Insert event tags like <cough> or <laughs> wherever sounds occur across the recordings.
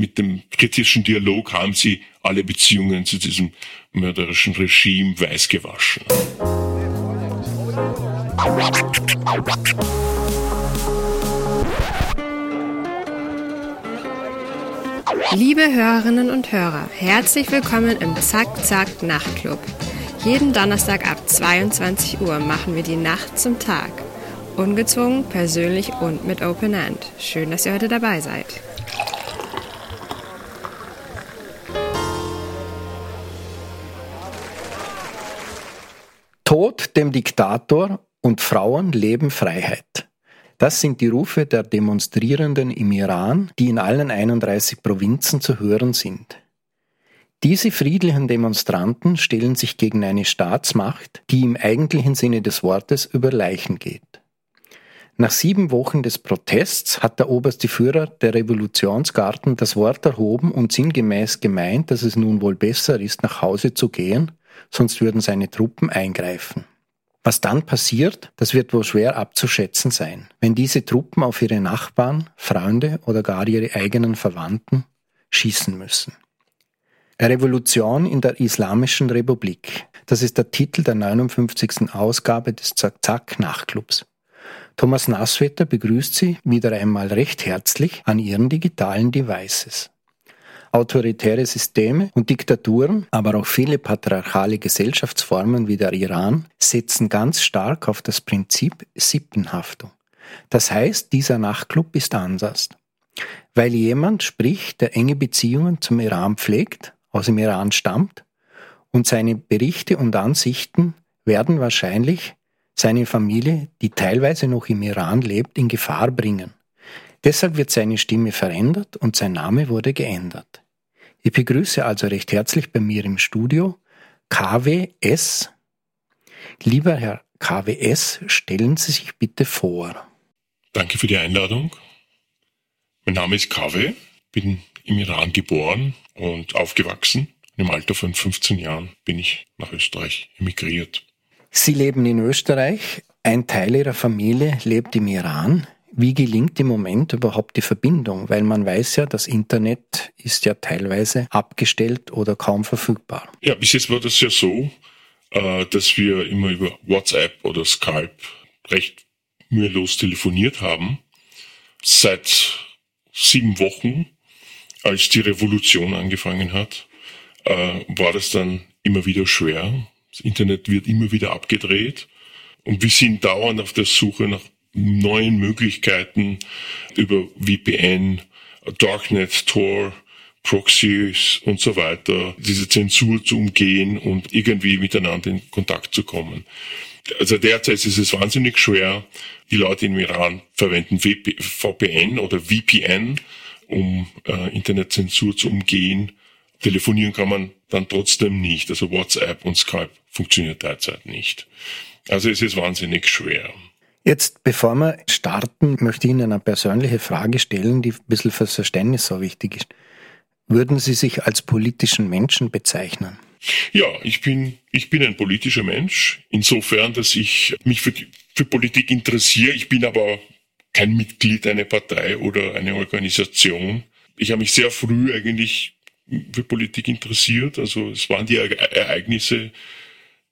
mit dem kritischen Dialog haben sie alle Beziehungen zu diesem mörderischen Regime weiß gewaschen. Liebe Hörerinnen und Hörer, herzlich willkommen im Zack Zack Nachtclub. Jeden Donnerstag ab 22 Uhr machen wir die Nacht zum Tag. Ungezwungen, persönlich und mit Open End. Schön, dass ihr heute dabei seid. Tod dem Diktator und Frauen leben Freiheit. Das sind die Rufe der Demonstrierenden im Iran, die in allen 31 Provinzen zu hören sind. Diese friedlichen Demonstranten stellen sich gegen eine Staatsmacht, die im eigentlichen Sinne des Wortes über Leichen geht. Nach sieben Wochen des Protests hat der oberste Führer der Revolutionsgarten das Wort erhoben und sinngemäß gemeint, dass es nun wohl besser ist, nach Hause zu gehen, sonst würden seine Truppen eingreifen. Was dann passiert, das wird wohl schwer abzuschätzen sein, wenn diese Truppen auf ihre Nachbarn, Freunde oder gar ihre eigenen Verwandten schießen müssen. Revolution in der Islamischen Republik. Das ist der Titel der 59. Ausgabe des Zack-Zack-Nachtclubs. Thomas Nasswetter begrüßt Sie wieder einmal recht herzlich an Ihren digitalen Devices. Autoritäre Systeme und Diktaturen, aber auch viele patriarchale Gesellschaftsformen wie der Iran setzen ganz stark auf das Prinzip Sippenhaftung. Das heißt, dieser Nachtclub ist anders. Weil jemand, sprich, der enge Beziehungen zum Iran pflegt, aus dem Iran stammt, und seine Berichte und Ansichten werden wahrscheinlich seine Familie, die teilweise noch im Iran lebt, in Gefahr bringen. Deshalb wird seine Stimme verändert und sein Name wurde geändert. Ich begrüße also recht herzlich bei mir im Studio KWS. Lieber Herr KWS, stellen Sie sich bitte vor. Danke für die Einladung. Mein Name ist KW, bin im Iran geboren und aufgewachsen. Im Alter von 15 Jahren bin ich nach Österreich emigriert. Sie leben in Österreich, ein Teil Ihrer Familie lebt im Iran. Wie gelingt im Moment überhaupt die Verbindung? Weil man weiß ja, das Internet ist ja teilweise abgestellt oder kaum verfügbar. Ja, bis jetzt war das ja so, äh, dass wir immer über WhatsApp oder Skype recht mühelos telefoniert haben. Seit sieben Wochen, als die Revolution angefangen hat, äh, war das dann immer wieder schwer. Das Internet wird immer wieder abgedreht und wir sind dauernd auf der Suche nach neuen Möglichkeiten über VPN, Darknet, Tor, Proxies und so weiter, diese Zensur zu umgehen und irgendwie miteinander in Kontakt zu kommen. Also derzeit ist es wahnsinnig schwer. Die Leute im Iran verwenden VPN oder VPN, um äh, Internetzensur zu umgehen. Telefonieren kann man dann trotzdem nicht. Also WhatsApp und Skype funktioniert derzeit nicht. Also es ist wahnsinnig schwer. Jetzt, bevor wir starten, möchte ich Ihnen eine persönliche Frage stellen, die ein bisschen fürs Verständnis so wichtig ist. Würden Sie sich als politischen Menschen bezeichnen? Ja, ich bin, ich bin ein politischer Mensch, insofern, dass ich mich für, für Politik interessiere. Ich bin aber kein Mitglied einer Partei oder einer Organisation. Ich habe mich sehr früh eigentlich für Politik interessiert. Also es waren die Ereignisse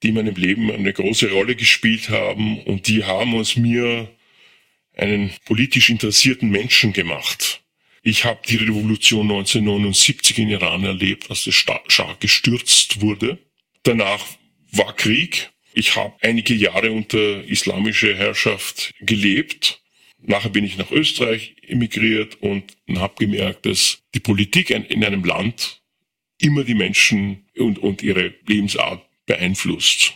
die in meinem Leben eine große Rolle gespielt haben und die haben aus mir einen politisch interessierten Menschen gemacht. Ich habe die Revolution 1979 in Iran erlebt, als der Schah gestürzt wurde. Danach war Krieg. Ich habe einige Jahre unter islamischer Herrschaft gelebt. Nachher bin ich nach Österreich emigriert und habe gemerkt, dass die Politik in einem Land immer die Menschen und, und ihre Lebensart beeinflusst.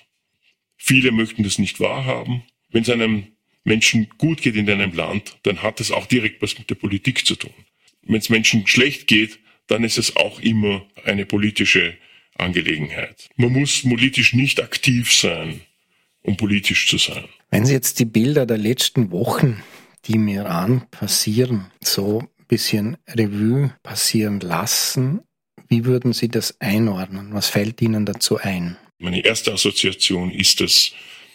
Viele möchten das nicht wahrhaben. Wenn es einem Menschen gut geht in einem Land, dann hat es auch direkt was mit der Politik zu tun. Wenn es Menschen schlecht geht, dann ist es auch immer eine politische Angelegenheit. Man muss politisch nicht aktiv sein, um politisch zu sein. Wenn Sie jetzt die Bilder der letzten Wochen, die im Iran passieren, so ein bisschen Revue passieren lassen, wie würden Sie das einordnen? Was fällt Ihnen dazu ein? Meine erste Assoziation ist, dass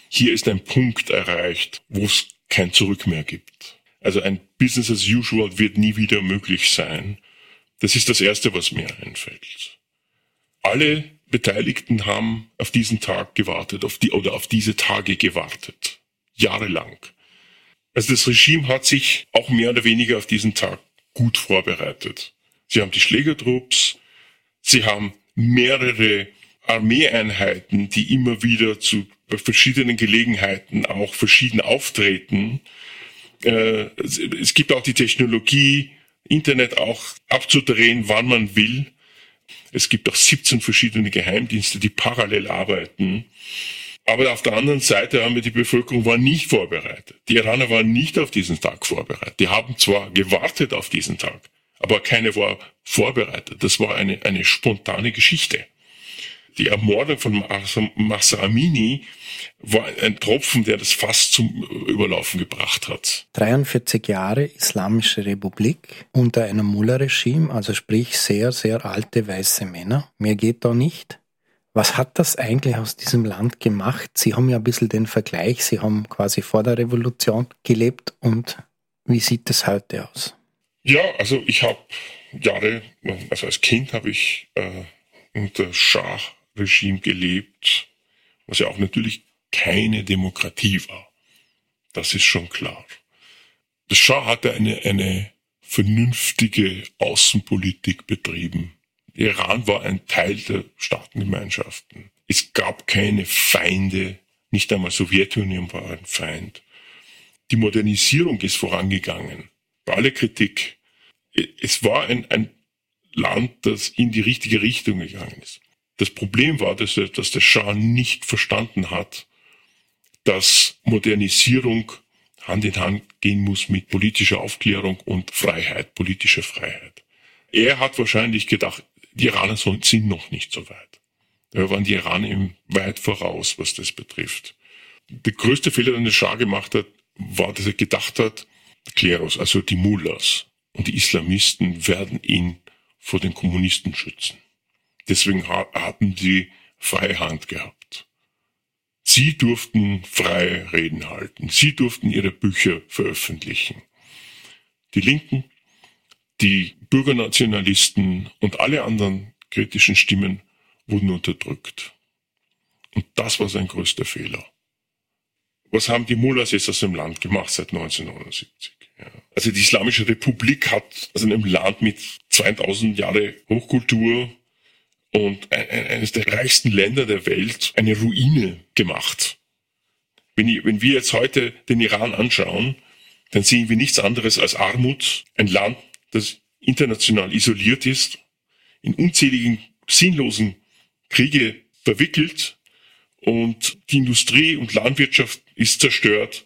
hier ist ein Punkt erreicht, wo es kein Zurück mehr gibt. Also ein Business as usual wird nie wieder möglich sein. Das ist das Erste, was mir einfällt. Alle Beteiligten haben auf diesen Tag gewartet, auf die, oder auf diese Tage gewartet. Jahrelang. Also das Regime hat sich auch mehr oder weniger auf diesen Tag gut vorbereitet. Sie haben die Schlägertrupps, sie haben mehrere Armeeeinheiten, die immer wieder zu verschiedenen Gelegenheiten auch verschieden auftreten. Äh, es gibt auch die Technologie, Internet auch abzudrehen, wann man will. Es gibt auch 17 verschiedene Geheimdienste, die parallel arbeiten. Aber auf der anderen Seite haben wir die Bevölkerung war nicht vorbereitet. Die Iraner waren nicht auf diesen Tag vorbereitet. Die haben zwar gewartet auf diesen Tag, aber keine war vorbereitet. Das war eine, eine spontane Geschichte die Ermordung von Massa Amini war ein Tropfen, der das fast zum Überlaufen gebracht hat. 43 Jahre Islamische Republik unter einem Mullah-Regime, also sprich sehr, sehr alte weiße Männer. Mehr geht da nicht. Was hat das eigentlich aus diesem Land gemacht? Sie haben ja ein bisschen den Vergleich. Sie haben quasi vor der Revolution gelebt und wie sieht es heute aus? Ja, also ich habe Jahre, also als Kind habe ich äh, unter Schah Regime gelebt, was ja auch natürlich keine Demokratie war. Das ist schon klar. Das Schah hatte eine, eine vernünftige Außenpolitik betrieben. Iran war ein Teil der Staatengemeinschaften. Es gab keine Feinde, nicht einmal Sowjetunion war ein Feind. Die Modernisierung ist vorangegangen. Bei aller Kritik. Es war ein, ein Land, das in die richtige Richtung gegangen ist. Das Problem war, dass, der Schah nicht verstanden hat, dass Modernisierung Hand in Hand gehen muss mit politischer Aufklärung und Freiheit, politischer Freiheit. Er hat wahrscheinlich gedacht, die Iraner sind noch nicht so weit. Da waren die Iraner ihm weit voraus, was das betrifft. Der größte Fehler, den der Schah gemacht hat, war, dass er gedacht hat, Klerus, also die Mullahs und die Islamisten werden ihn vor den Kommunisten schützen. Deswegen hatten sie freie Hand gehabt. Sie durften freie Reden halten. Sie durften ihre Bücher veröffentlichen. Die Linken, die Bürgernationalisten und alle anderen kritischen Stimmen wurden unterdrückt. Und das war sein größter Fehler. Was haben die Mullahs jetzt aus dem Land gemacht seit 1979? Ja. Also die Islamische Republik hat also in einem Land mit 2000 Jahre Hochkultur, und eines der reichsten Länder der Welt eine Ruine gemacht. Wenn, wenn wir jetzt heute den Iran anschauen, dann sehen wir nichts anderes als Armut, ein Land, das international isoliert ist, in unzähligen sinnlosen Kriege verwickelt und die Industrie und Landwirtschaft ist zerstört.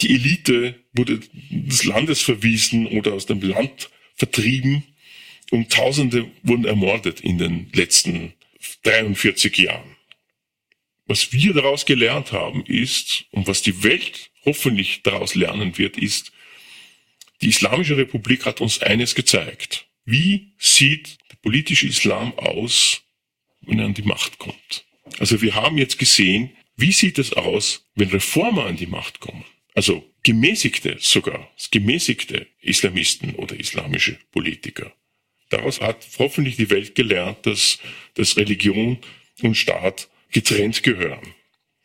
Die Elite wurde des Landes verwiesen oder aus dem Land vertrieben und Tausende wurden ermordet in den letzten 43 Jahren. Was wir daraus gelernt haben ist, und was die Welt hoffentlich daraus lernen wird, ist, die Islamische Republik hat uns eines gezeigt. Wie sieht der politische Islam aus, wenn er an die Macht kommt? Also wir haben jetzt gesehen, wie sieht es aus, wenn Reformer an die Macht kommen? Also gemäßigte sogar, gemäßigte Islamisten oder islamische Politiker. Daraus hat hoffentlich die Welt gelernt, dass, dass Religion und Staat getrennt gehören.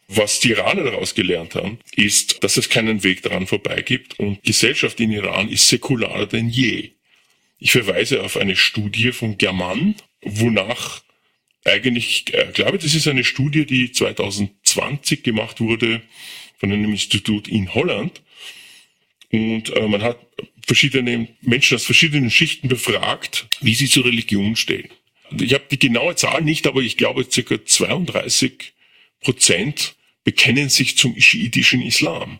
Was die Iraner daraus gelernt haben, ist, dass es keinen Weg daran vorbei gibt und Gesellschaft in Iran ist säkularer denn je. Ich verweise auf eine Studie von German, wonach eigentlich, ich äh, glaube, das ist eine Studie, die 2020 gemacht wurde von einem Institut in Holland. Und äh, man hat verschiedene Menschen aus verschiedenen Schichten befragt, wie sie zur Religion stehen. Ich habe die genaue Zahl nicht, aber ich glaube, circa 32 Prozent bekennen sich zum schiitischen Islam.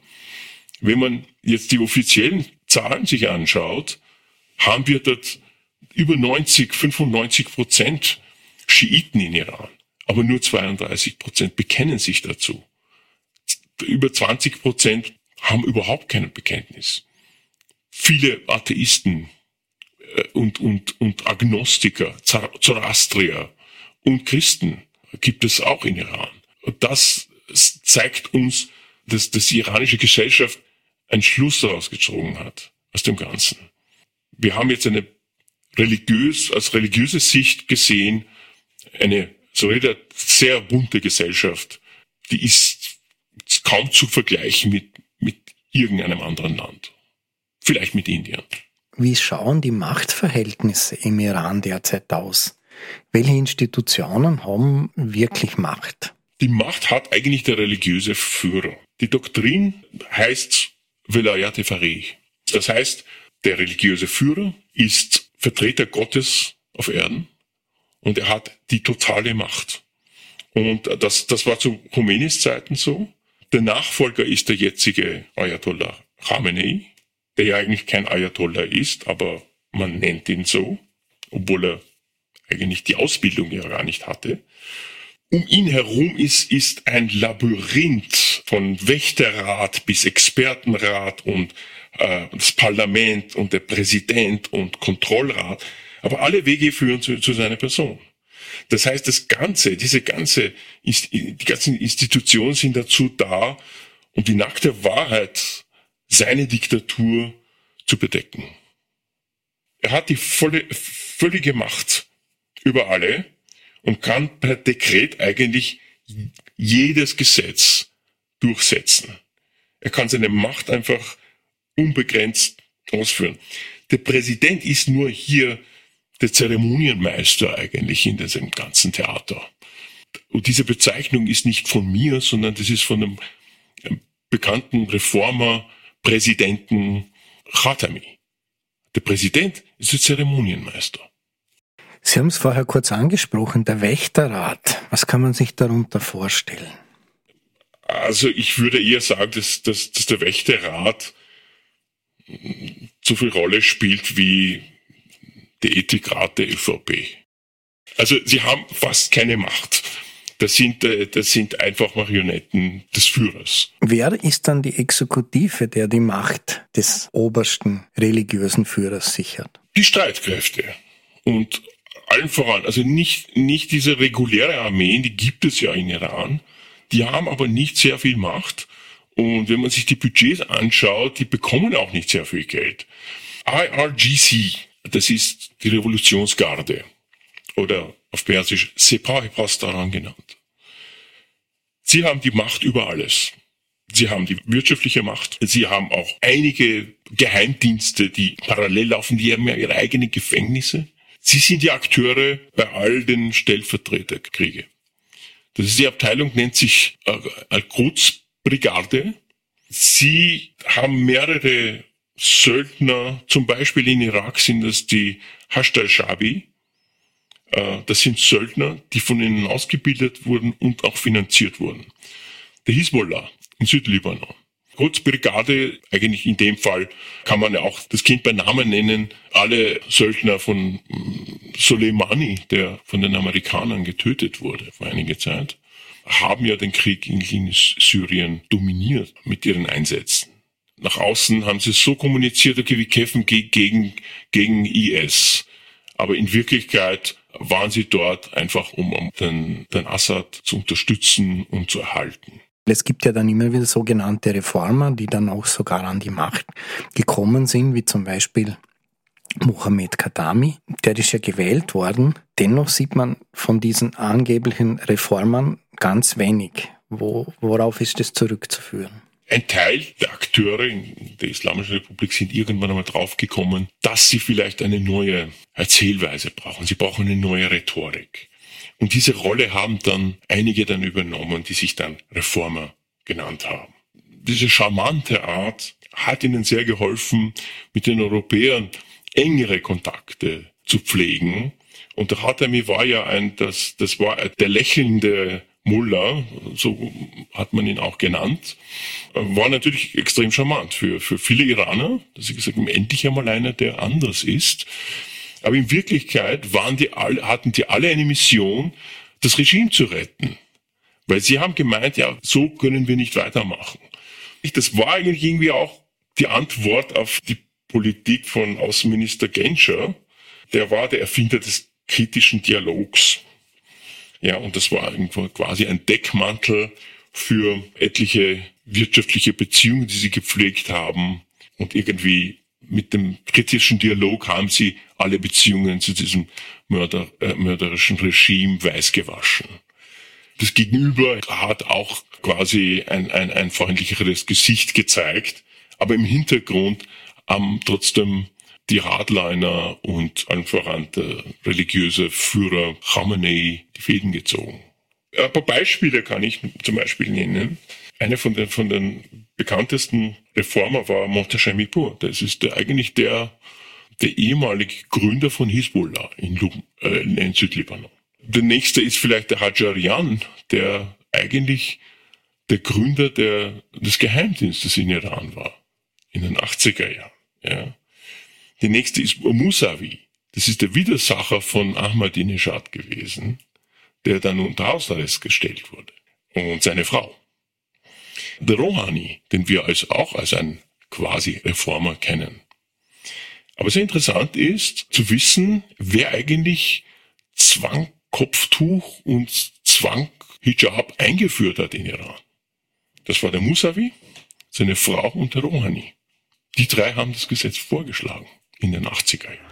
Wenn man jetzt die offiziellen Zahlen sich anschaut, haben wir dort über 90, 95 Prozent Schiiten in Iran. Aber nur 32 Prozent bekennen sich dazu. Über 20 Prozent haben überhaupt kein Bekenntnis viele Atheisten äh, und, und, und Agnostiker, Zoroastrier und Christen gibt es auch in Iran. Das zeigt uns, dass, dass die iranische Gesellschaft einen Schluss daraus gezogen hat, aus dem Ganzen. Wir haben jetzt eine religiös, aus religiöser Sicht gesehen, eine so eine sehr bunte Gesellschaft, die ist kaum zu vergleichen mit, mit irgendeinem anderen Land. Vielleicht mit Indien. Wie schauen die Machtverhältnisse im Iran derzeit aus? Welche Institutionen haben wirklich Macht? Die Macht hat eigentlich der religiöse Führer. Die Doktrin heißt Velayat Farih. Das heißt, der religiöse Führer ist Vertreter Gottes auf Erden und er hat die totale Macht. Und das, das war zu Khomeinis Zeiten so. Der Nachfolger ist der jetzige Ayatollah Khamenei, der ja eigentlich kein Ayatollah ist, aber man nennt ihn so, obwohl er eigentlich die Ausbildung ja gar nicht hatte. Um ihn herum ist, ist ein Labyrinth von Wächterrat bis Expertenrat und äh, das Parlament und der Präsident und Kontrollrat. Aber alle Wege führen zu, zu seiner Person. Das heißt, das Ganze, diese ganze, die ganzen Institutionen sind dazu da, um die nackte Wahrheit, seine Diktatur zu bedecken. Er hat die volle, völlige Macht über alle und kann per Dekret eigentlich jedes Gesetz durchsetzen. Er kann seine Macht einfach unbegrenzt ausführen. Der Präsident ist nur hier der Zeremonienmeister eigentlich in diesem ganzen Theater. Und diese Bezeichnung ist nicht von mir, sondern das ist von einem bekannten Reformer, Präsidenten Khatami. Der Präsident ist der Zeremonienmeister. Sie haben es vorher kurz angesprochen, der Wächterrat. Was kann man sich darunter vorstellen? Also ich würde eher sagen, dass, dass, dass der Wächterrat so viel Rolle spielt wie die Ethikrat der ÖVP. Also sie haben fast keine Macht. Das sind, äh, das sind einfach Marionetten des Führers. Wer ist dann die Exekutive, der die Macht des obersten religiösen Führers sichert? Die Streitkräfte. Und allen voran, also nicht, nicht diese reguläre Armeen, die gibt es ja in Iran, die haben aber nicht sehr viel Macht. Und wenn man sich die Budgets anschaut, die bekommen auch nicht sehr viel Geld. IRGC, das ist die Revolutionsgarde oder auf Persisch Sepahi Pastaran genannt. Sie haben die Macht über alles. Sie haben die wirtschaftliche Macht. Sie haben auch einige Geheimdienste, die parallel laufen. Die haben ja ihre eigenen Gefängnisse. Sie sind die Akteure bei all den Stellvertreterkriege. Das ist die Abteilung, nennt sich äh, Al-Quds-Brigade. Sie haben mehrere Söldner, zum Beispiel in Irak sind das die Hashd shabi äh, Das sind Söldner, die von ihnen ausgebildet wurden und auch finanziert wurden. Der Hisbollah in Südlibanon. Kurzbrigade, eigentlich in dem Fall kann man ja auch das Kind bei Namen nennen, alle Söldner von mm, Soleimani, der von den Amerikanern getötet wurde vor einiger Zeit, haben ja den Krieg in Syrien dominiert mit ihren Einsätzen nach außen haben sie so kommuniziert, okay, wir kämpfen gegen, gegen IS. Aber in Wirklichkeit waren sie dort einfach, um, den, den Assad zu unterstützen und zu erhalten. Es gibt ja dann immer wieder sogenannte Reformer, die dann auch sogar an die Macht gekommen sind, wie zum Beispiel Mohammed Khatami. Der ist ja gewählt worden. Dennoch sieht man von diesen angeblichen Reformern ganz wenig. Wo, worauf ist das zurückzuführen? Ein Teil der Akteure in der Islamischen Republik sind irgendwann einmal draufgekommen, dass sie vielleicht eine neue Erzählweise brauchen. Sie brauchen eine neue Rhetorik. Und diese Rolle haben dann einige dann übernommen, die sich dann Reformer genannt haben. Diese charmante Art hat ihnen sehr geholfen, mit den Europäern engere Kontakte zu pflegen. Und der Hatami war ja ein, das, das war der lächelnde Mullah, so hat man ihn auch genannt, war natürlich extrem charmant für, für viele Iraner, dass sie gesagt haben, endlich einmal einer, der anders ist. Aber in Wirklichkeit waren die alle, hatten die alle eine Mission, das Regime zu retten. Weil sie haben gemeint, ja, so können wir nicht weitermachen. Das war eigentlich irgendwie auch die Antwort auf die Politik von Außenminister Genscher. Der war der Erfinder des kritischen Dialogs. Ja, und das war irgendwo quasi ein Deckmantel für etliche wirtschaftliche Beziehungen, die sie gepflegt haben und irgendwie mit dem kritischen Dialog haben sie alle Beziehungen zu diesem Mörder, äh, mörderischen Regime weiß gewaschen. Das Gegenüber hat auch quasi ein, ein, ein freundlicheres Gesicht gezeigt, aber im Hintergrund haben trotzdem die Hardliner und allen voran der religiöse Führer Khamenei die Fäden gezogen. Ein paar Beispiele kann ich zum Beispiel nennen. Einer von den, von den bekanntesten Reformer war Montesquieu Mipur. Das ist der, eigentlich der, der ehemalige Gründer von Hisbollah in, äh, in Südlibanon. Der nächste ist vielleicht der Hajarian, der eigentlich der Gründer der, des Geheimdienstes in Iran war, in den 80er Jahren. Ja. Die nächste ist Musawi. Das ist der Widersacher von Ahmadinejad gewesen, der dann unter Hausarrest gestellt wurde. Und seine Frau. Der Rouhani, den wir als, auch als ein quasi Reformer kennen. Aber sehr interessant ist zu wissen, wer eigentlich Zwang Kopftuch und Zwang Hijab eingeführt hat in Iran. Das war der Musawi, seine Frau und der Rouhani. Die drei haben das Gesetz vorgeschlagen in den 80er Jahren.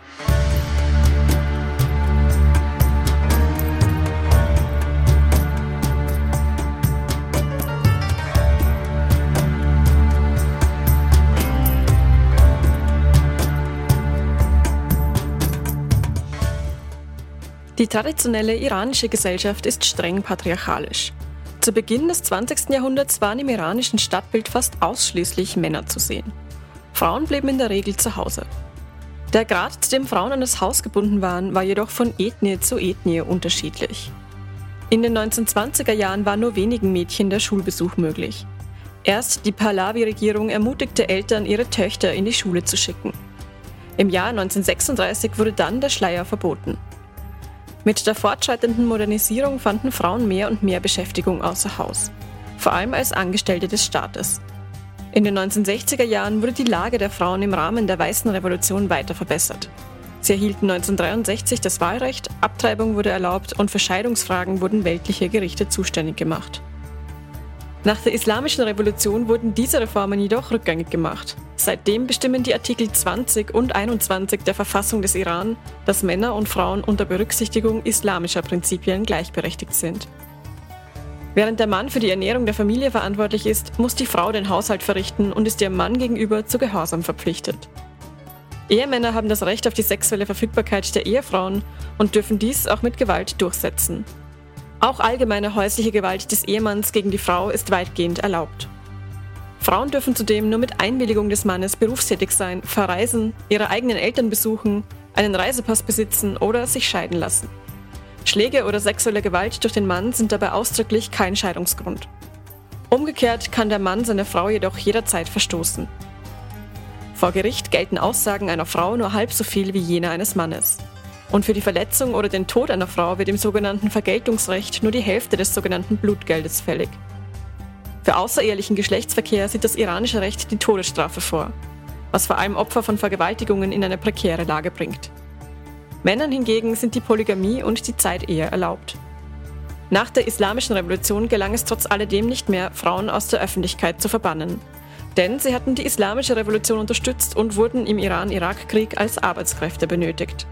Die traditionelle iranische Gesellschaft ist streng patriarchalisch. Zu Beginn des 20. Jahrhunderts waren im iranischen Stadtbild fast ausschließlich Männer zu sehen. Frauen blieben in der Regel zu Hause. Der Grad, zu dem Frauen an das Haus gebunden waren, war jedoch von Ethnie zu Ethnie unterschiedlich. In den 1920er Jahren war nur wenigen Mädchen der Schulbesuch möglich. Erst die Pahlavi-Regierung ermutigte Eltern, ihre Töchter in die Schule zu schicken. Im Jahr 1936 wurde dann der Schleier verboten. Mit der fortschreitenden Modernisierung fanden Frauen mehr und mehr Beschäftigung außer Haus, vor allem als Angestellte des Staates. In den 1960er Jahren wurde die Lage der Frauen im Rahmen der Weißen Revolution weiter verbessert. Sie erhielten 1963 das Wahlrecht, Abtreibung wurde erlaubt und für Scheidungsfragen wurden weltliche Gerichte zuständig gemacht. Nach der Islamischen Revolution wurden diese Reformen jedoch rückgängig gemacht. Seitdem bestimmen die Artikel 20 und 21 der Verfassung des Iran, dass Männer und Frauen unter Berücksichtigung islamischer Prinzipien gleichberechtigt sind. Während der Mann für die Ernährung der Familie verantwortlich ist, muss die Frau den Haushalt verrichten und ist ihrem Mann gegenüber zu Gehorsam verpflichtet. Ehemänner haben das Recht auf die sexuelle Verfügbarkeit der Ehefrauen und dürfen dies auch mit Gewalt durchsetzen. Auch allgemeine häusliche Gewalt des Ehemanns gegen die Frau ist weitgehend erlaubt. Frauen dürfen zudem nur mit Einwilligung des Mannes berufstätig sein, verreisen, ihre eigenen Eltern besuchen, einen Reisepass besitzen oder sich scheiden lassen. Schläge oder sexuelle Gewalt durch den Mann sind dabei ausdrücklich kein Scheidungsgrund. Umgekehrt kann der Mann seine Frau jedoch jederzeit verstoßen. Vor Gericht gelten Aussagen einer Frau nur halb so viel wie jene eines Mannes. Und für die Verletzung oder den Tod einer Frau wird im sogenannten Vergeltungsrecht nur die Hälfte des sogenannten Blutgeldes fällig. Für außerehelichen Geschlechtsverkehr sieht das iranische Recht die Todesstrafe vor, was vor allem Opfer von Vergewaltigungen in eine prekäre Lage bringt. Männern hingegen sind die Polygamie und die Zeitehe erlaubt. Nach der Islamischen Revolution gelang es trotz alledem nicht mehr, Frauen aus der Öffentlichkeit zu verbannen. Denn sie hatten die Islamische Revolution unterstützt und wurden im Iran-Irak-Krieg als Arbeitskräfte benötigt.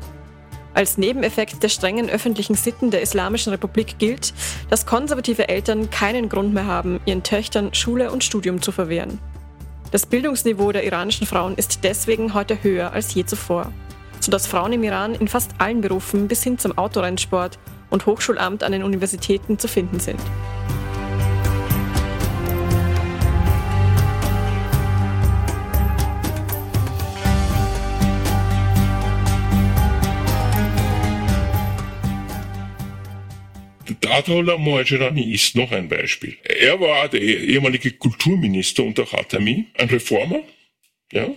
Als Nebeneffekt der strengen öffentlichen Sitten der Islamischen Republik gilt, dass konservative Eltern keinen Grund mehr haben, ihren Töchtern Schule und Studium zu verwehren. Das Bildungsniveau der iranischen Frauen ist deswegen heute höher als je zuvor sodass Frauen im Iran in fast allen Berufen bis hin zum Autorennsport und Hochschulamt an den Universitäten zu finden sind. Dadollah Mohajerani ist noch ein Beispiel. Er war der ehemalige Kulturminister unter Khatami, ein Reformer, ja,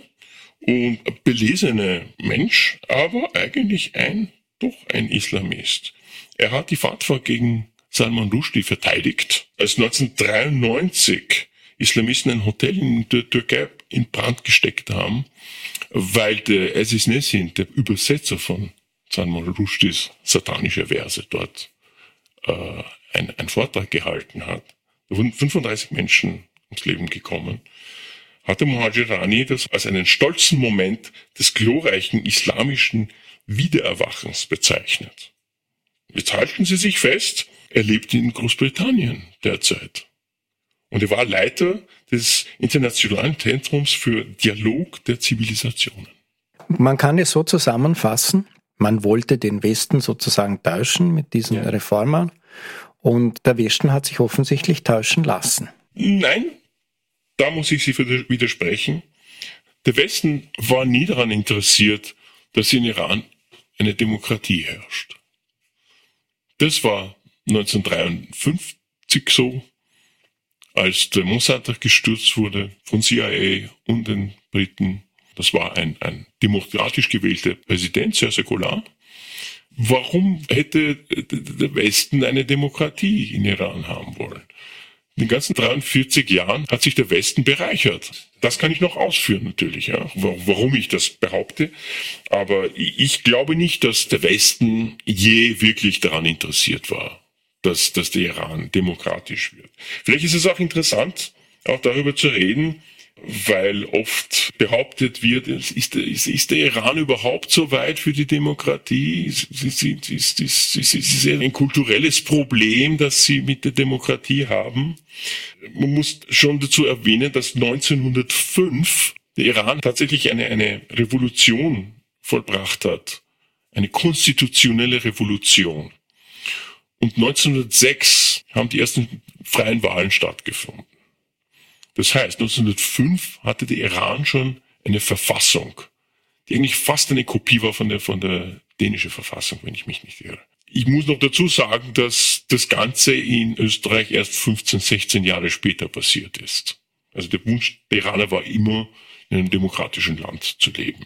und belesene Mensch, aber eigentlich ein, doch ein Islamist. Er hat die Fatwa gegen Salman Rushdie verteidigt, als 1993 Islamisten ein Hotel in der Türkei in Brand gesteckt haben, weil der Aziz Nesin, der Übersetzer von Salman Rushdies satanische Verse dort, äh, ein, ein Vortrag gehalten hat. Da wurden 35 Menschen ums Leben gekommen hatte Mohajirani das als einen stolzen Moment des glorreichen islamischen Wiedererwachens bezeichnet. Jetzt halten Sie sich fest, er lebt in Großbritannien derzeit. Und er war Leiter des Internationalen Zentrums für Dialog der Zivilisationen. Man kann es so zusammenfassen, man wollte den Westen sozusagen täuschen mit diesen ja. Reformern und der Westen hat sich offensichtlich täuschen lassen. Nein, da muss ich Sie widersprechen. Der Westen war nie daran interessiert, dass in Iran eine Demokratie herrscht. Das war 1953 so, als der Mossad gestürzt wurde von CIA und den Briten. Das war ein, ein demokratisch gewählter Präsident, sehr säkular. Warum hätte der Westen eine Demokratie in Iran haben wollen? In den ganzen 43 Jahren hat sich der Westen bereichert. Das kann ich noch ausführen natürlich, ja, warum ich das behaupte. Aber ich glaube nicht, dass der Westen je wirklich daran interessiert war, dass, dass der Iran demokratisch wird. Vielleicht ist es auch interessant, auch darüber zu reden, weil oft behauptet wird, ist, ist, ist, der Iran überhaupt so weit für die Demokratie? Ist, ist, ist, ist, ist, ist ein kulturelles Problem, das sie mit der Demokratie haben? Man muss schon dazu erwähnen, dass 1905 der Iran tatsächlich eine, eine Revolution vollbracht hat. Eine konstitutionelle Revolution. Und 1906 haben die ersten freien Wahlen stattgefunden. Das heißt, 1905 hatte der Iran schon eine Verfassung, die eigentlich fast eine Kopie war von der, von der dänischen Verfassung, wenn ich mich nicht irre. Ich muss noch dazu sagen, dass das Ganze in Österreich erst 15, 16 Jahre später passiert ist. Also der Wunsch der Iraner war immer, in einem demokratischen Land zu leben.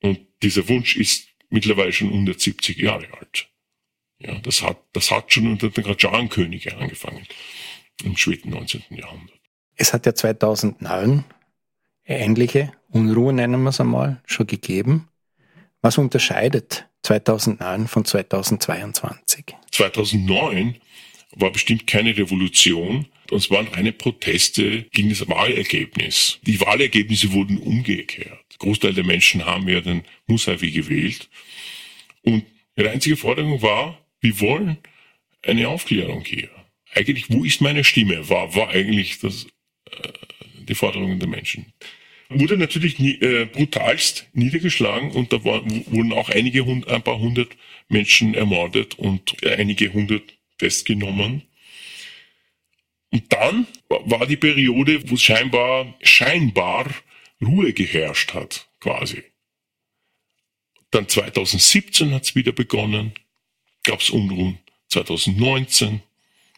Und dieser Wunsch ist mittlerweile schon 170 Jahre alt. Ja, das hat, das hat schon unter den Rajan-Königen angefangen, im späten 19. Jahrhundert. Es hat ja 2009 ähnliche Unruhe, nennen wir es einmal, schon gegeben. Was unterscheidet 2009 von 2022? 2009 war bestimmt keine Revolution. Es waren reine Proteste gegen das Wahlergebnis. Die Wahlergebnisse wurden umgekehrt. Der Großteil der Menschen haben ja den Musavi gewählt. Und ihre einzige Forderung war, wir wollen eine Aufklärung hier. Eigentlich, wo ist meine Stimme? War, war eigentlich das die Forderungen der Menschen. Wurde natürlich nie, äh, brutalst niedergeschlagen und da war, wurden auch einige ein paar hundert Menschen ermordet und einige hundert festgenommen. Und dann war die Periode, wo scheinbar, scheinbar Ruhe geherrscht hat, quasi. Dann 2017 hat es wieder begonnen, gab es Unruhen, 2019,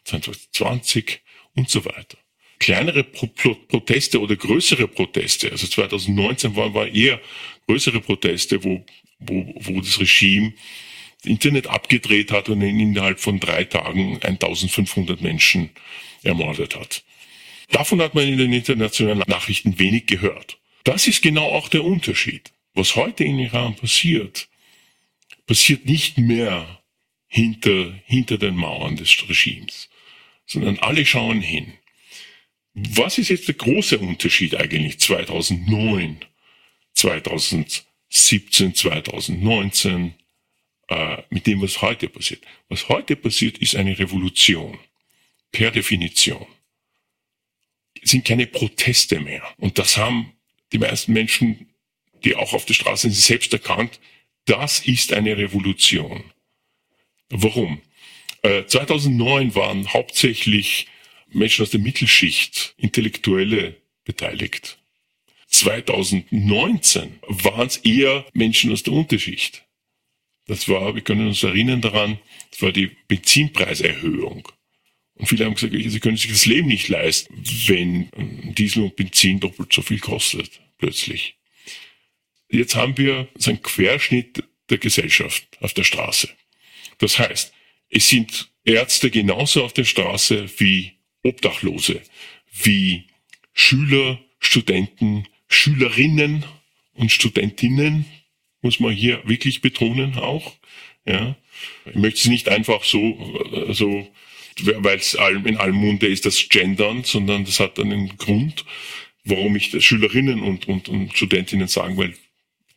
2020 und so weiter kleinere Pro Proteste oder größere Proteste. Also 2019 waren war eher größere Proteste, wo, wo, wo das Regime das Internet abgedreht hat und innerhalb von drei Tagen 1500 Menschen ermordet hat. Davon hat man in den internationalen Nachrichten wenig gehört. Das ist genau auch der Unterschied. Was heute in Iran passiert, passiert nicht mehr hinter, hinter den Mauern des Regimes, sondern alle schauen hin. Was ist jetzt der große Unterschied eigentlich 2009, 2017, 2019 äh, mit dem, was heute passiert? Was heute passiert, ist eine Revolution. Per Definition. Es sind keine Proteste mehr. Und das haben die meisten Menschen, die auch auf der Straße sind, selbst erkannt. Das ist eine Revolution. Warum? Äh, 2009 waren hauptsächlich Menschen aus der Mittelschicht, Intellektuelle beteiligt. 2019 waren es eher Menschen aus der Unterschicht. Das war, wir können uns erinnern daran, das war die Benzinpreiserhöhung. Und viele haben gesagt, sie können sich das Leben nicht leisten, wenn Diesel und Benzin doppelt so viel kostet, plötzlich. Jetzt haben wir so einen Querschnitt der Gesellschaft auf der Straße. Das heißt, es sind Ärzte genauso auf der Straße wie Obdachlose, wie Schüler, Studenten, Schülerinnen und Studentinnen, muss man hier wirklich betonen auch. Ja. Ich möchte es nicht einfach so, so weil es in allem Munde ist, das Gendern, sondern das hat einen Grund. warum ich das Schülerinnen und, und, und Studentinnen sagen, weil,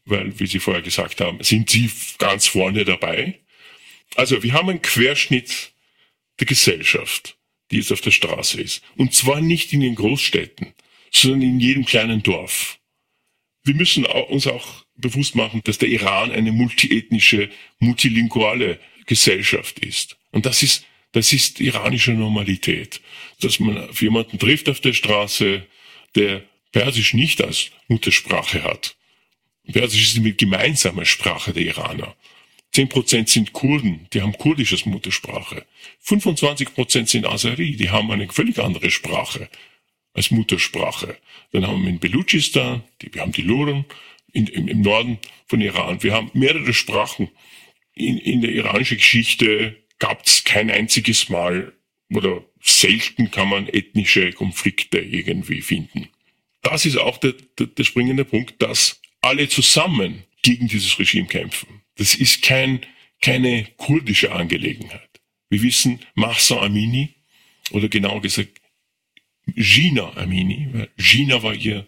weil, wie Sie vorher gesagt haben, sind Sie ganz vorne dabei. Also wir haben einen Querschnitt der Gesellschaft, die jetzt auf der Straße ist. Und zwar nicht in den Großstädten, sondern in jedem kleinen Dorf. Wir müssen uns auch bewusst machen, dass der Iran eine multiethnische, multilinguale Gesellschaft ist. Und das ist, das ist iranische Normalität. Dass man auf jemanden trifft auf der Straße, der Persisch nicht als Muttersprache hat. Persisch ist die gemeinsame Sprache der Iraner. Zehn Prozent sind Kurden, die haben Kurdisch als Muttersprache. 25 Prozent sind Azeri, die haben eine völlig andere Sprache als Muttersprache. Dann haben wir in Belutschistan, die, wir haben die Luren in, im, im Norden von Iran. Wir haben mehrere Sprachen. In, in der iranischen Geschichte gab es kein einziges Mal oder selten kann man ethnische Konflikte irgendwie finden. Das ist auch der, der, der springende Punkt, dass alle zusammen gegen dieses Regime kämpfen. Das ist kein, keine kurdische Angelegenheit. Wir wissen, Mahsa Amini, oder genauer gesagt, Gina Amini, weil Gina war ihr,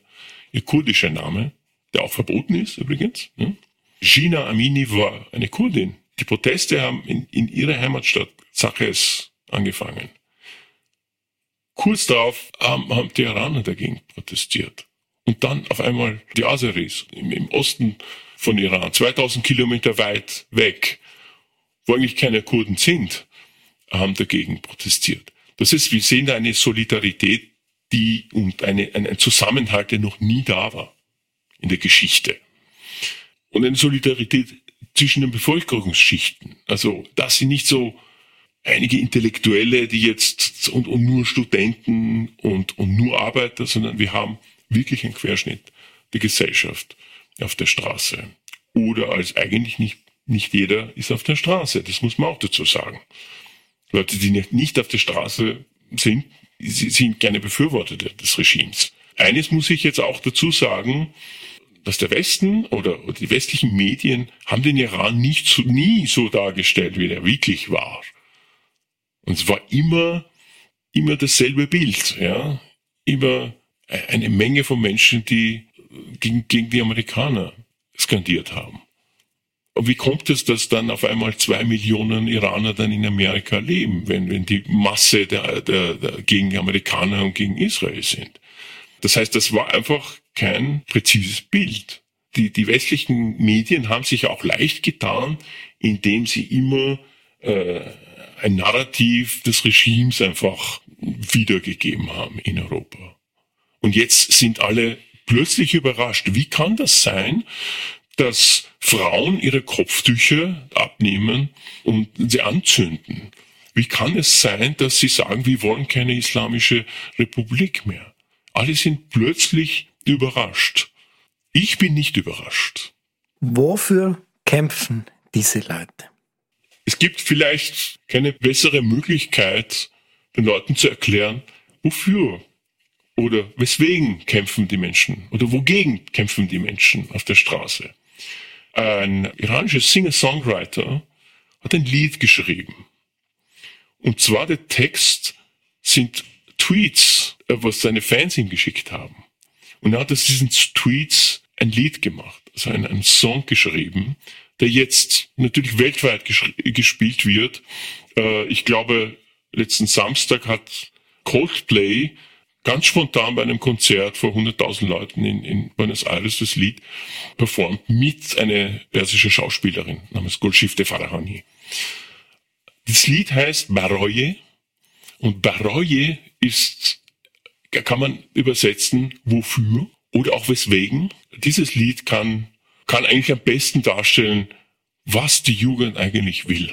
ihr kurdischer Name, der auch verboten ist übrigens. Ne? Gina Amini war eine Kurdin. Die Proteste haben in, in ihrer Heimatstadt Zakhes angefangen. Kurz darauf haben, haben die Iraner dagegen protestiert. Und dann auf einmal die Aseris im, im Osten von Iran, 2000 Kilometer weit weg, wo eigentlich keine Kurden sind, haben dagegen protestiert. Das ist, wir sehen da eine Solidarität, die und eine, ein Zusammenhalt, der noch nie da war in der Geschichte. Und eine Solidarität zwischen den Bevölkerungsschichten. Also, das sind nicht so einige Intellektuelle, die jetzt und, und nur Studenten und, und nur Arbeiter, sondern wir haben wirklich einen Querschnitt der Gesellschaft auf der Straße. Oder als eigentlich nicht, nicht jeder ist auf der Straße. Das muss man auch dazu sagen. Leute, die nicht auf der Straße sind, sind keine Befürworter des Regimes. Eines muss ich jetzt auch dazu sagen, dass der Westen oder, oder die westlichen Medien haben den Iran nicht so, nie so dargestellt, wie er wirklich war. Und es war immer, immer dasselbe Bild, ja. Immer eine Menge von Menschen, die gegen, gegen die Amerikaner skandiert haben. Und wie kommt es, dass dann auf einmal zwei Millionen Iraner dann in Amerika leben, wenn, wenn die Masse der, der, der gegen Amerikaner und gegen Israel sind? Das heißt, das war einfach kein präzises Bild. Die, die westlichen Medien haben sich auch leicht getan, indem sie immer äh, ein Narrativ des Regimes einfach wiedergegeben haben in Europa. Und jetzt sind alle plötzlich überrascht. Wie kann das sein, dass Frauen ihre Kopftücher abnehmen und sie anzünden? Wie kann es sein, dass sie sagen, wir wollen keine islamische Republik mehr? Alle sind plötzlich überrascht. Ich bin nicht überrascht. Wofür kämpfen diese Leute? Es gibt vielleicht keine bessere Möglichkeit, den Leuten zu erklären, wofür oder weswegen kämpfen die Menschen oder wogegen kämpfen die Menschen auf der Straße. Ein iranischer Singer-Songwriter hat ein Lied geschrieben. Und zwar der Text sind Tweets, äh, was seine Fans ihm geschickt haben. Und er hat aus diesen Tweets ein Lied gemacht, also einen, einen Song geschrieben, der jetzt natürlich weltweit gespielt wird. Äh, ich glaube, letzten Samstag hat Coldplay ganz spontan bei einem Konzert vor 100.000 Leuten in, in Buenos Aires das Lied performt mit einer persischen Schauspielerin namens Golshifte Farahani. Das Lied heißt Baroye und Baroye ist, kann man übersetzen, wofür oder auch weswegen. Dieses Lied kann, kann eigentlich am besten darstellen, was die Jugend eigentlich will.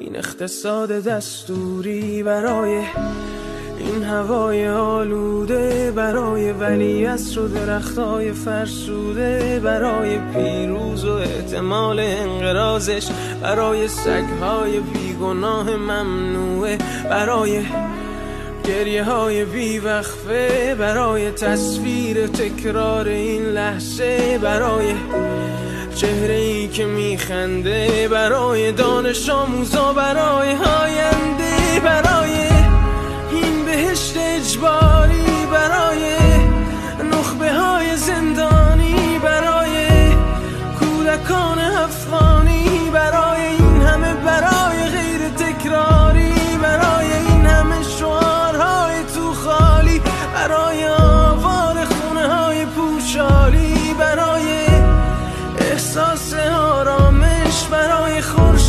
این اقتصاد دستوری برای این هوای آلوده برای ولی و درختای فرسوده برای پیروز و احتمال انقرازش برای سگهای بیگناه ممنوعه برای گریه های بیوقفه برای تصویر تکرار این لحظه برای چهره ای که میخنده برای دانش آموزا برای آینده برای این بهشت اجباری.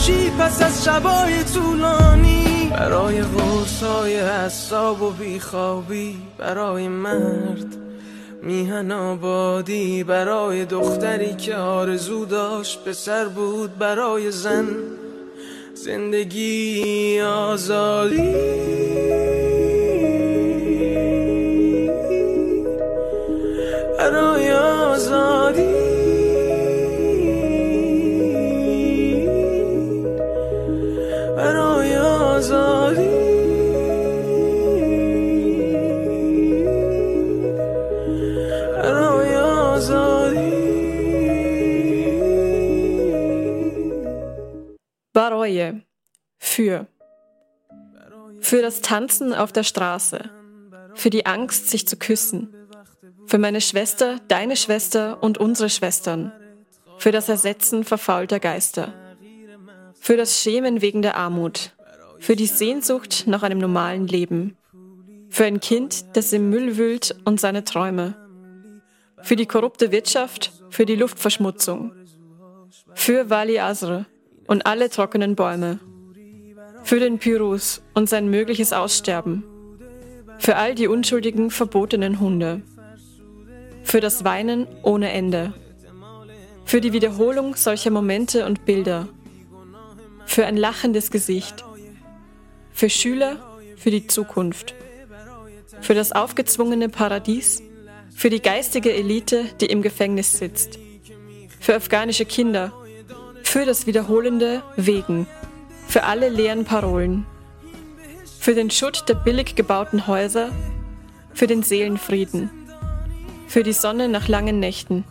خورشید پس از شبای طولانی. برای غرصای حساب و بیخوابی برای مرد میهن آبادی برای دختری که آرزو داشت پسر بود برای زن زندگی آزادی. برای آزادی. Baroje. Für. Für das Tanzen auf der Straße. Für die Angst, sich zu küssen. Für meine Schwester, deine Schwester und unsere Schwestern. Für das Ersetzen verfaulter Geister. Für das Schämen wegen der Armut. Für die Sehnsucht nach einem normalen Leben. Für ein Kind, das im Müll wühlt und seine Träume. Für die korrupte Wirtschaft, für die Luftverschmutzung. Für Wali Asr und alle trockenen Bäume. Für den Pyrus und sein mögliches Aussterben. Für all die unschuldigen, verbotenen Hunde. Für das Weinen ohne Ende. Für die Wiederholung solcher Momente und Bilder. Für ein lachendes Gesicht. Für Schüler, für die Zukunft. Für das aufgezwungene Paradies. Für die geistige Elite, die im Gefängnis sitzt. Für afghanische Kinder. Für das wiederholende Wegen. Für alle leeren Parolen. Für den Schutt der billig gebauten Häuser. Für den Seelenfrieden. Für die Sonne nach langen Nächten.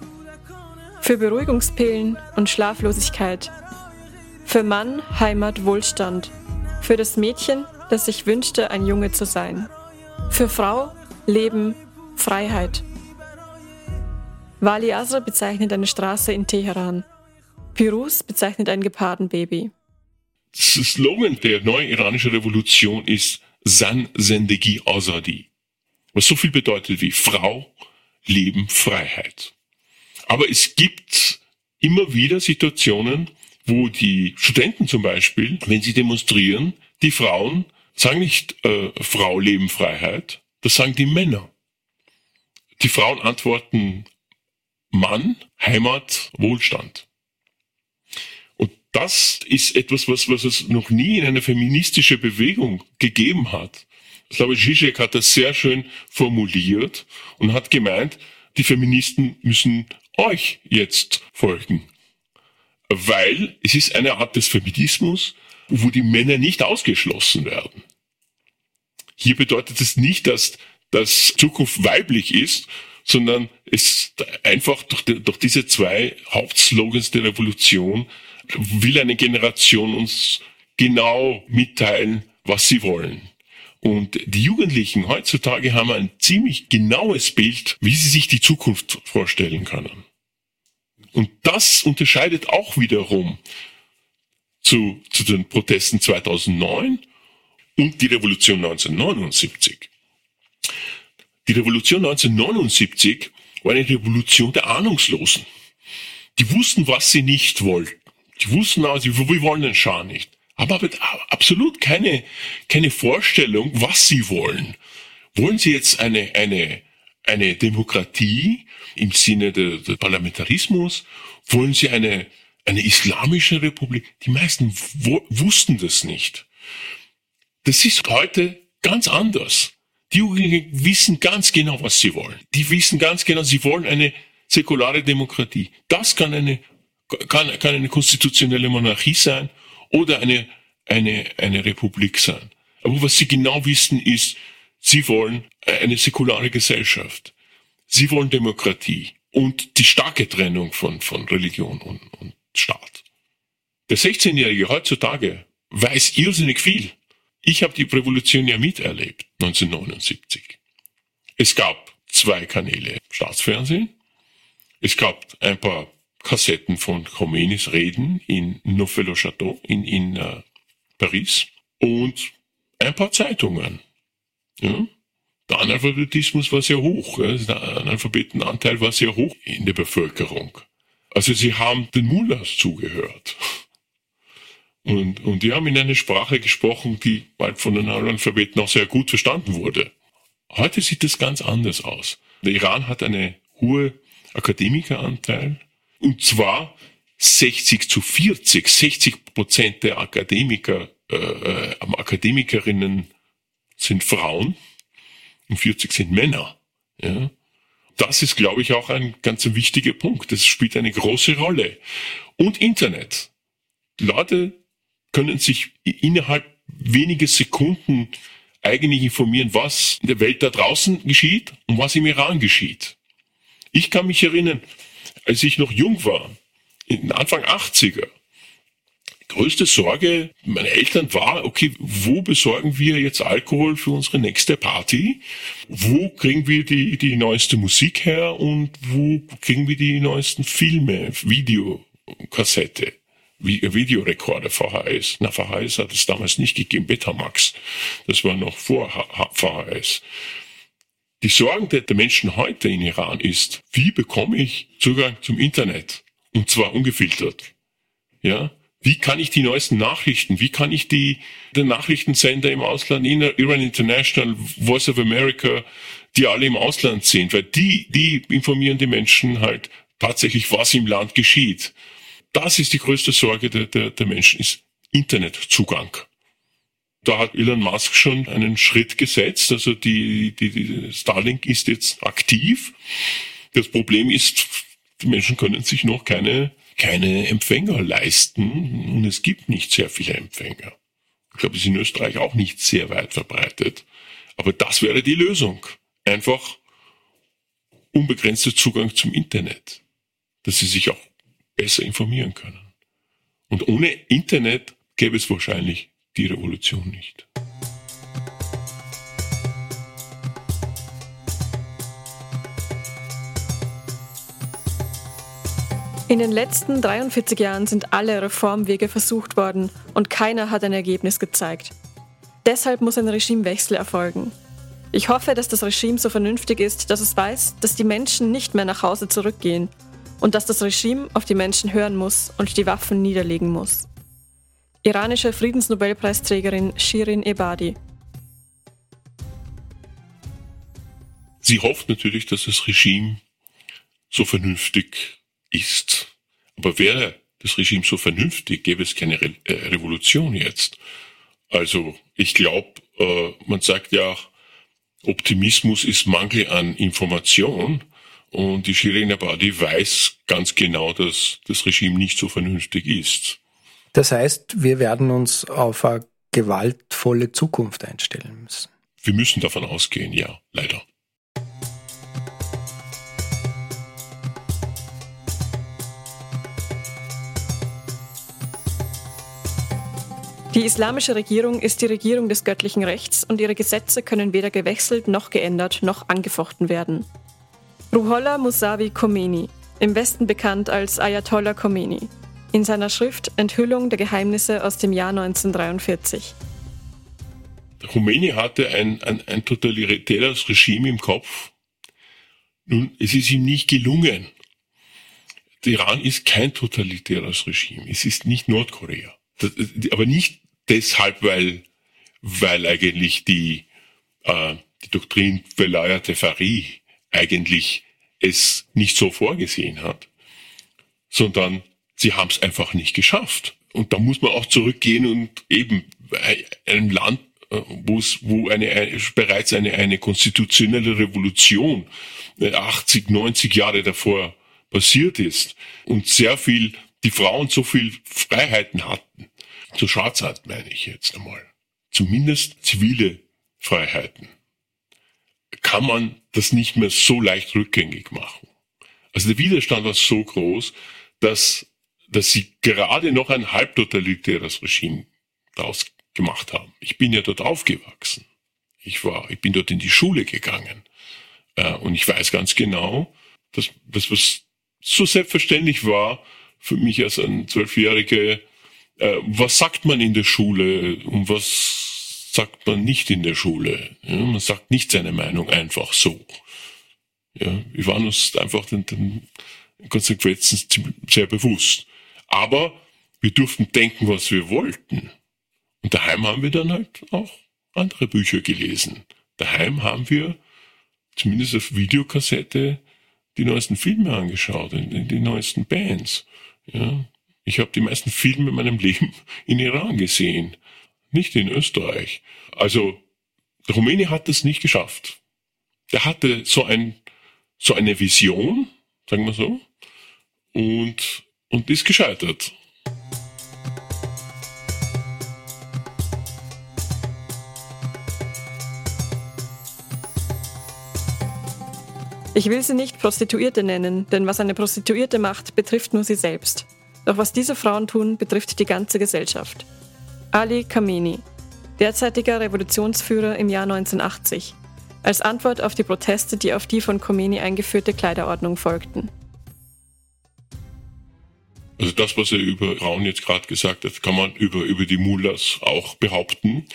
Für Beruhigungspillen und Schlaflosigkeit. Für Mann, Heimat, Wohlstand. Für das Mädchen, das sich wünschte, ein Junge zu sein. Für Frau, Leben, Freiheit. Wali Asr bezeichnet eine Straße in Teheran. Pirus bezeichnet ein Gepardenbaby. Das Slogan der neuen iranischen Revolution ist San Zendegi Azadi, was so viel bedeutet wie Frau, Leben, Freiheit. Aber es gibt immer wieder Situationen, wo die Studenten zum Beispiel, wenn sie demonstrieren, die Frauen sagen nicht äh, Frau, Leben, Freiheit, das sagen die Männer. Die Frauen antworten Mann, Heimat, Wohlstand. Das ist etwas, was, was es noch nie in einer feministischen Bewegung gegeben hat. Ich glaube, Zizek hat das sehr schön formuliert und hat gemeint, die Feministen müssen euch jetzt folgen. Weil es ist eine Art des Feminismus, wo die Männer nicht ausgeschlossen werden. Hier bedeutet es nicht, dass, dass Zukunft weiblich ist, sondern es einfach durch, die, durch diese zwei Hauptslogans der Revolution will eine Generation uns genau mitteilen, was sie wollen. Und die Jugendlichen heutzutage haben ein ziemlich genaues Bild, wie sie sich die Zukunft vorstellen können. Und das unterscheidet auch wiederum zu, zu den Protesten 2009 und die Revolution 1979. Die Revolution 1979 war eine Revolution der Ahnungslosen. Die wussten, was sie nicht wollten. Die wussten also, wir wollen den Schah nicht. Aber absolut keine, keine Vorstellung, was sie wollen. Wollen sie jetzt eine, eine, eine Demokratie im Sinne des de Parlamentarismus? Wollen sie eine, eine islamische Republik? Die meisten wussten das nicht. Das ist heute ganz anders. Die Jugendlichen wissen ganz genau, was sie wollen. Die wissen ganz genau, sie wollen eine säkulare Demokratie. Das kann eine, kann, kann eine konstitutionelle Monarchie sein oder eine, eine, eine Republik sein. Aber was sie genau wissen ist, sie wollen eine säkulare Gesellschaft. Sie wollen Demokratie und die starke Trennung von, von Religion und, und Staat. Der 16-Jährige heutzutage weiß irrsinnig viel. Ich habe die Revolution ja miterlebt, 1979. Es gab zwei Kanäle Staatsfernsehen. Es gab ein paar Kassetten von Khomeinis Reden in Neufville-au-Château in, in uh, Paris und ein paar Zeitungen. Ja? Der Analphabetismus war sehr hoch. Ja? Der Analphabetenanteil war sehr hoch in der Bevölkerung. Also sie haben den Mullahs zugehört. Und, und die haben in einer Sprache gesprochen, die bald von den Analphabeten auch sehr gut verstanden wurde. Heute sieht es ganz anders aus. Der Iran hat eine hohe Akademikeranteil. Und zwar 60 zu 40. 60 Prozent der Akademiker, äh, äh Akademikerinnen sind Frauen und 40 sind Männer. Ja. Das ist, glaube ich, auch ein ganz wichtiger Punkt. Das spielt eine große Rolle. Und Internet. Leute können sich innerhalb weniger Sekunden eigentlich informieren, was in der Welt da draußen geschieht und was im Iran geschieht. Ich kann mich erinnern, als ich noch jung war, in Anfang 80er, größte Sorge meiner Eltern war, okay, wo besorgen wir jetzt Alkohol für unsere nächste Party? Wo kriegen wir die, die neueste Musik her und wo kriegen wir die neuesten Filme, Videokassette? Videorekorder VHS. Na, VHS hat es damals nicht gegeben, Betamax. Das war noch vor VHS. Die Sorgen der Menschen heute in Iran ist, wie bekomme ich Zugang zum Internet? Und zwar ungefiltert. Ja? Wie kann ich die neuesten Nachrichten, wie kann ich die, den Nachrichtensender im Ausland, Iran International, Voice of America, die alle im Ausland sind, weil die, die informieren die Menschen halt tatsächlich, was im Land geschieht. Das ist die größte Sorge der, der, der Menschen, ist Internetzugang. Da hat Elon Musk schon einen Schritt gesetzt. Also die, die, die Starlink ist jetzt aktiv. Das Problem ist, die Menschen können sich noch keine, keine Empfänger leisten und es gibt nicht sehr viele Empfänger. Ich glaube, es ist in Österreich auch nicht sehr weit verbreitet. Aber das wäre die Lösung. Einfach unbegrenzter Zugang zum Internet. Dass sie sich auch besser informieren können. Und ohne Internet gäbe es wahrscheinlich die Revolution nicht. In den letzten 43 Jahren sind alle Reformwege versucht worden und keiner hat ein Ergebnis gezeigt. Deshalb muss ein Regimewechsel erfolgen. Ich hoffe, dass das Regime so vernünftig ist, dass es weiß, dass die Menschen nicht mehr nach Hause zurückgehen und dass das Regime auf die Menschen hören muss und die Waffen niederlegen muss iranische Friedensnobelpreisträgerin Shirin Ebadi. Sie hofft natürlich, dass das Regime so vernünftig ist. Aber wäre das Regime so vernünftig, gäbe es keine Re äh, Revolution jetzt. Also ich glaube, äh, man sagt ja, Optimismus ist Mangel an Information. Und die Shirin Ebadi weiß ganz genau, dass das Regime nicht so vernünftig ist. Das heißt, wir werden uns auf eine gewaltvolle Zukunft einstellen müssen. Wir müssen davon ausgehen, ja, leider. Die islamische Regierung ist die Regierung des göttlichen Rechts und ihre Gesetze können weder gewechselt noch geändert noch angefochten werden. Ruhollah Musavi Khomeini, im Westen bekannt als Ayatollah Khomeini, in seiner Schrift Enthüllung der Geheimnisse aus dem Jahr 1943. Khomeini hatte ein, ein, ein totalitäres Regime im Kopf. Nun, es ist ihm nicht gelungen. Der Iran ist kein totalitäres Regime. Es ist nicht Nordkorea. Das, aber nicht deshalb, weil, weil eigentlich die, äh, die Doktrin Velaya Tefari eigentlich es nicht so vorgesehen hat, sondern sie haben es einfach nicht geschafft. Und da muss man auch zurückgehen und eben einem Land äh, wo es, wo eine, bereits eine, eine konstitutionelle Revolution 80, äh, 90 Jahre davor passiert ist und sehr viel, die Frauen so viel Freiheiten hatten. Zur Schwarzheit meine ich jetzt einmal. Zumindest zivile Freiheiten. Kann man das nicht mehr so leicht rückgängig machen. Also der Widerstand war so groß, dass, dass sie gerade noch ein halbtotalitäres Regime daraus gemacht haben. Ich bin ja dort aufgewachsen. Ich war, ich bin dort in die Schule gegangen. Äh, und ich weiß ganz genau, dass das, was so selbstverständlich war für mich als ein Zwölfjähriger, äh, was sagt man in der Schule und was sagt man nicht in der Schule. Ja, man sagt nicht seine Meinung einfach so. Ja, wir waren uns einfach den, den Konsequenzen sehr bewusst. Aber wir durften denken, was wir wollten. Und daheim haben wir dann halt auch andere Bücher gelesen. Daheim haben wir zumindest auf Videokassette die neuesten Filme angeschaut, die neuesten Bands. Ja. Ich habe die meisten Filme in meinem <laughs> Leben in Iran gesehen, nicht in Österreich. Also der Rumäne hat das nicht geschafft. Der hatte so ein so eine Vision, sagen wir so, und und ist gescheitert. Ich will sie nicht Prostituierte nennen, denn was eine Prostituierte macht, betrifft nur sie selbst. Doch was diese Frauen tun, betrifft die ganze Gesellschaft. Ali Khamenei, derzeitiger Revolutionsführer im Jahr 1980, als Antwort auf die Proteste, die auf die von Khomeini eingeführte Kleiderordnung folgten. Also das, was er über Frauen jetzt gerade gesagt hat, kann man über, über die Mullahs auch behaupten.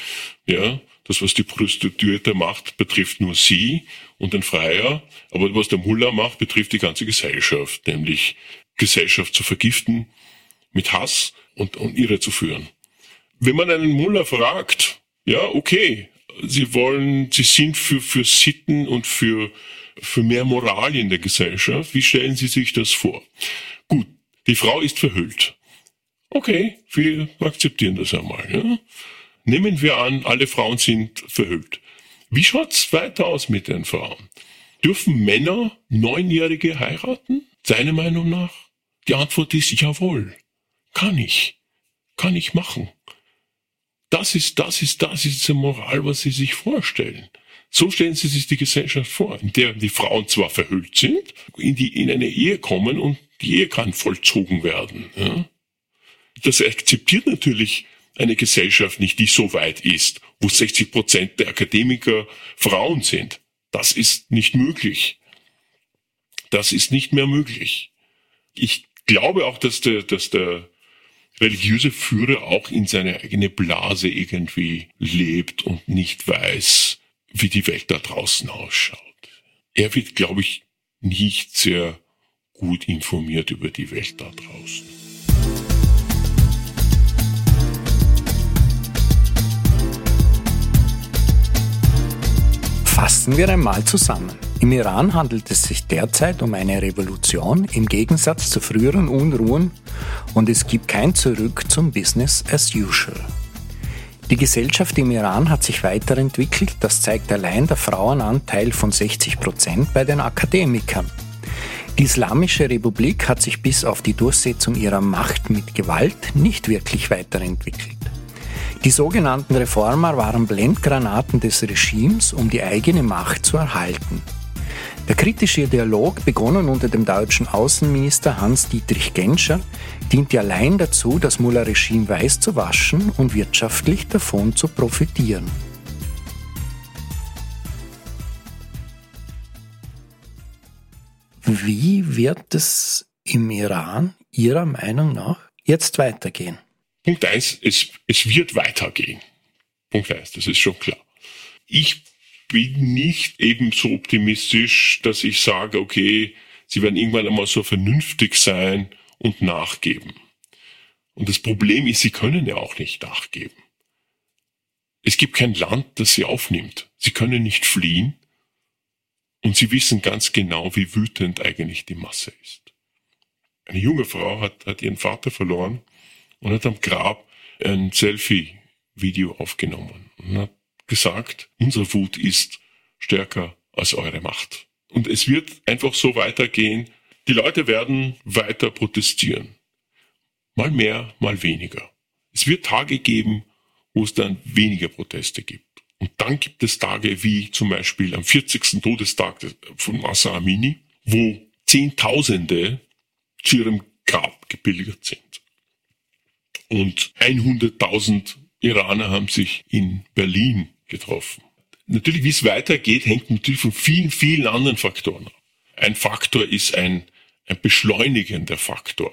Ja, das, was die Prostituierte macht, betrifft nur sie und den Freier. Aber was der Mullah macht, betrifft die ganze Gesellschaft, nämlich Gesellschaft zu vergiften mit Hass und, und irre zu führen. Wenn man einen Mullah fragt, ja, okay, sie wollen, sie sind für, für Sitten und für, für mehr Moral in der Gesellschaft. Wie stellen Sie sich das vor? Gut, die Frau ist verhüllt. Okay, wir akzeptieren das einmal. Ja? Nehmen wir an, alle Frauen sind verhüllt. Wie schaut's weiter aus mit den Frauen? Dürfen Männer Neunjährige heiraten? Seine Meinung nach? Die Antwort ist jawohl. Kann ich. Kann ich machen. Das ist, das ist, das ist die Moral, was Sie sich vorstellen. So stellen Sie sich die Gesellschaft vor, in der die Frauen zwar verhüllt sind, in die in eine Ehe kommen und die Ehe kann vollzogen werden. Ja? Das akzeptiert natürlich eine Gesellschaft nicht, die so weit ist, wo 60 Prozent der Akademiker Frauen sind. Das ist nicht möglich. Das ist nicht mehr möglich. Ich glaube auch, dass der, dass der religiöse Führer auch in seine eigene Blase irgendwie lebt und nicht weiß, wie die Welt da draußen ausschaut. Er wird, glaube ich, nicht sehr gut informiert über die Welt da draußen. Fassen wir einmal zusammen. Im Iran handelt es sich derzeit um eine Revolution im Gegensatz zu früheren Unruhen und es gibt kein Zurück zum Business as usual. Die Gesellschaft im Iran hat sich weiterentwickelt, das zeigt allein der Frauenanteil von 60 Prozent bei den Akademikern. Die Islamische Republik hat sich bis auf die Durchsetzung ihrer Macht mit Gewalt nicht wirklich weiterentwickelt. Die sogenannten Reformer waren Blendgranaten des Regimes, um die eigene Macht zu erhalten. Der kritische Dialog, begonnen unter dem deutschen Außenminister Hans-Dietrich Genscher, diente allein dazu, das Mullah-Regime weiß zu waschen und wirtschaftlich davon zu profitieren. Wie wird es im Iran Ihrer Meinung nach jetzt weitergehen? Punkt eins, es, es wird weitergehen. Punkt eins, das ist schon klar. Ich bin nicht eben so optimistisch, dass ich sage, okay, sie werden irgendwann einmal so vernünftig sein und nachgeben. Und das Problem ist, sie können ja auch nicht nachgeben. Es gibt kein Land, das sie aufnimmt. Sie können nicht fliehen. Und sie wissen ganz genau, wie wütend eigentlich die Masse ist. Eine junge Frau hat, hat ihren Vater verloren und hat am Grab ein Selfie-Video aufgenommen und hat gesagt, unsere Wut ist stärker als eure Macht. Und es wird einfach so weitergehen. Die Leute werden weiter protestieren. Mal mehr, mal weniger. Es wird Tage geben, wo es dann weniger Proteste gibt. Und dann gibt es Tage wie zum Beispiel am 40. Todestag von Massa Amini, wo Zehntausende zu ihrem Grab gebildet sind. Und 100.000 Iraner haben sich in Berlin getroffen. Natürlich, wie es weitergeht, hängt natürlich von vielen, vielen anderen Faktoren ab. Ein Faktor ist ein, ein beschleunigender Faktor.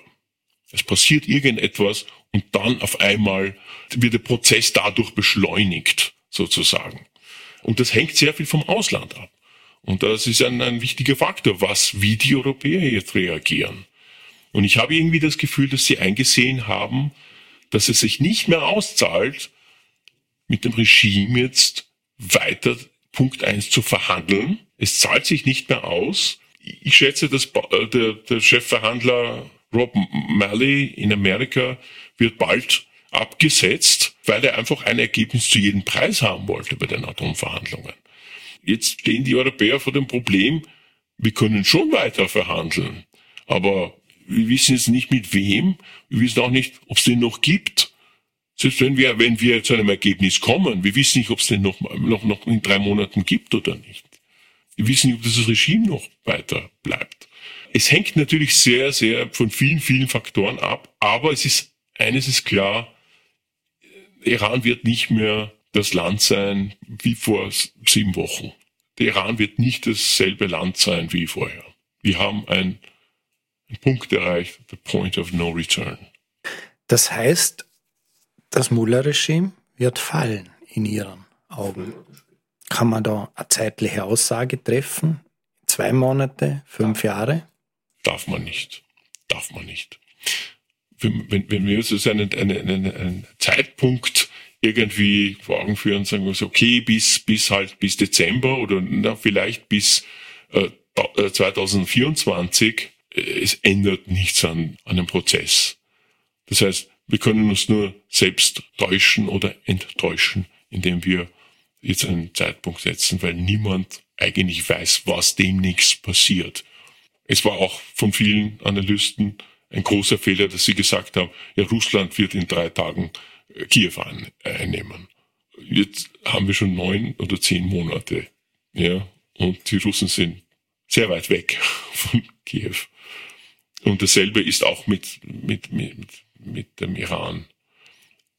Es passiert irgendetwas und dann auf einmal wird der Prozess dadurch beschleunigt, sozusagen. Und das hängt sehr viel vom Ausland ab. Und das ist ein, ein wichtiger Faktor, was, wie die Europäer jetzt reagieren. Und ich habe irgendwie das Gefühl, dass sie eingesehen haben, dass es sich nicht mehr auszahlt, mit dem Regime jetzt weiter Punkt eins zu verhandeln. Es zahlt sich nicht mehr aus. Ich schätze, dass äh, der, der Chefverhandler Rob Malley in Amerika wird bald abgesetzt, weil er einfach ein Ergebnis zu jedem Preis haben wollte bei den Atomverhandlungen. Jetzt stehen die Europäer vor dem Problem, wir können schon weiter verhandeln, aber wir wissen jetzt nicht mit wem, wir wissen auch nicht, ob es den noch gibt. Selbst wenn wir, wenn wir zu einem Ergebnis kommen, wir wissen nicht, ob es den noch, noch, noch in drei Monaten gibt oder nicht. Wir wissen nicht, ob das Regime noch weiter bleibt. Es hängt natürlich sehr, sehr von vielen, vielen Faktoren ab, aber es ist, eines ist klar, Iran wird nicht mehr das Land sein wie vor sieben Wochen. Der Iran wird nicht dasselbe Land sein wie vorher. Wir haben ein einen Punkt erreicht, the point of no return. Das heißt, das Mullah-Regime wird fallen in Ihren Augen. Kann man da eine zeitliche Aussage treffen? Zwei Monate, fünf Jahre? Darf man nicht. Darf man nicht. Wenn, wenn, wir uns einen, einen, einen, Zeitpunkt irgendwie vor Augen führen, sagen wir so, okay, bis, bis halt bis Dezember oder na, vielleicht bis äh, 2024 es ändert nichts an, an dem Prozess. Das heißt, wir können uns nur selbst täuschen oder enttäuschen, indem wir jetzt einen Zeitpunkt setzen, weil niemand eigentlich weiß, was demnächst passiert. Es war auch von vielen Analysten ein großer Fehler, dass sie gesagt haben, ja, Russland wird in drei Tagen äh, Kiew einnehmen. Jetzt haben wir schon neun oder zehn Monate, ja, und die Russen sind sehr weit weg <laughs> von Kiew. Und dasselbe ist auch mit, mit, mit, mit dem Iran.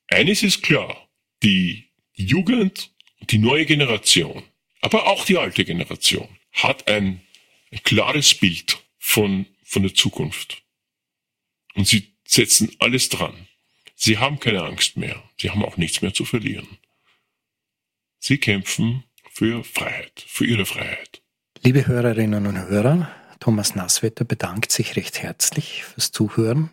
Eines ist klar, die Jugend, die neue Generation, aber auch die alte Generation hat ein, ein klares Bild von, von der Zukunft. Und sie setzen alles dran. Sie haben keine Angst mehr. Sie haben auch nichts mehr zu verlieren. Sie kämpfen für Freiheit, für ihre Freiheit. Liebe Hörerinnen und Hörer, Thomas Nasswetter bedankt sich recht herzlich fürs Zuhören.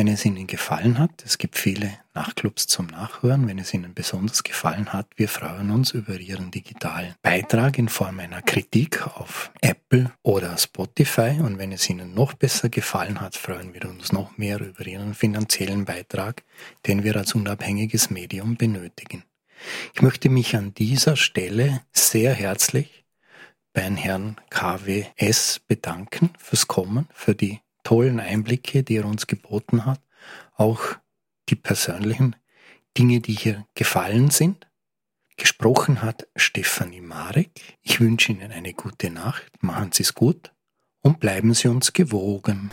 Wenn es Ihnen gefallen hat, es gibt viele Nachclubs zum Nachhören, wenn es Ihnen besonders gefallen hat, wir freuen uns über Ihren digitalen Beitrag in Form einer Kritik auf Apple oder Spotify und wenn es Ihnen noch besser gefallen hat, freuen wir uns noch mehr über Ihren finanziellen Beitrag, den wir als unabhängiges Medium benötigen. Ich möchte mich an dieser Stelle sehr herzlich beim Herrn KWS bedanken fürs Kommen, für die tollen Einblicke, die er uns geboten hat, auch die persönlichen Dinge, die hier gefallen sind. Gesprochen hat Stefanie Marek. Ich wünsche Ihnen eine gute Nacht, machen Sie es gut und bleiben Sie uns gewogen.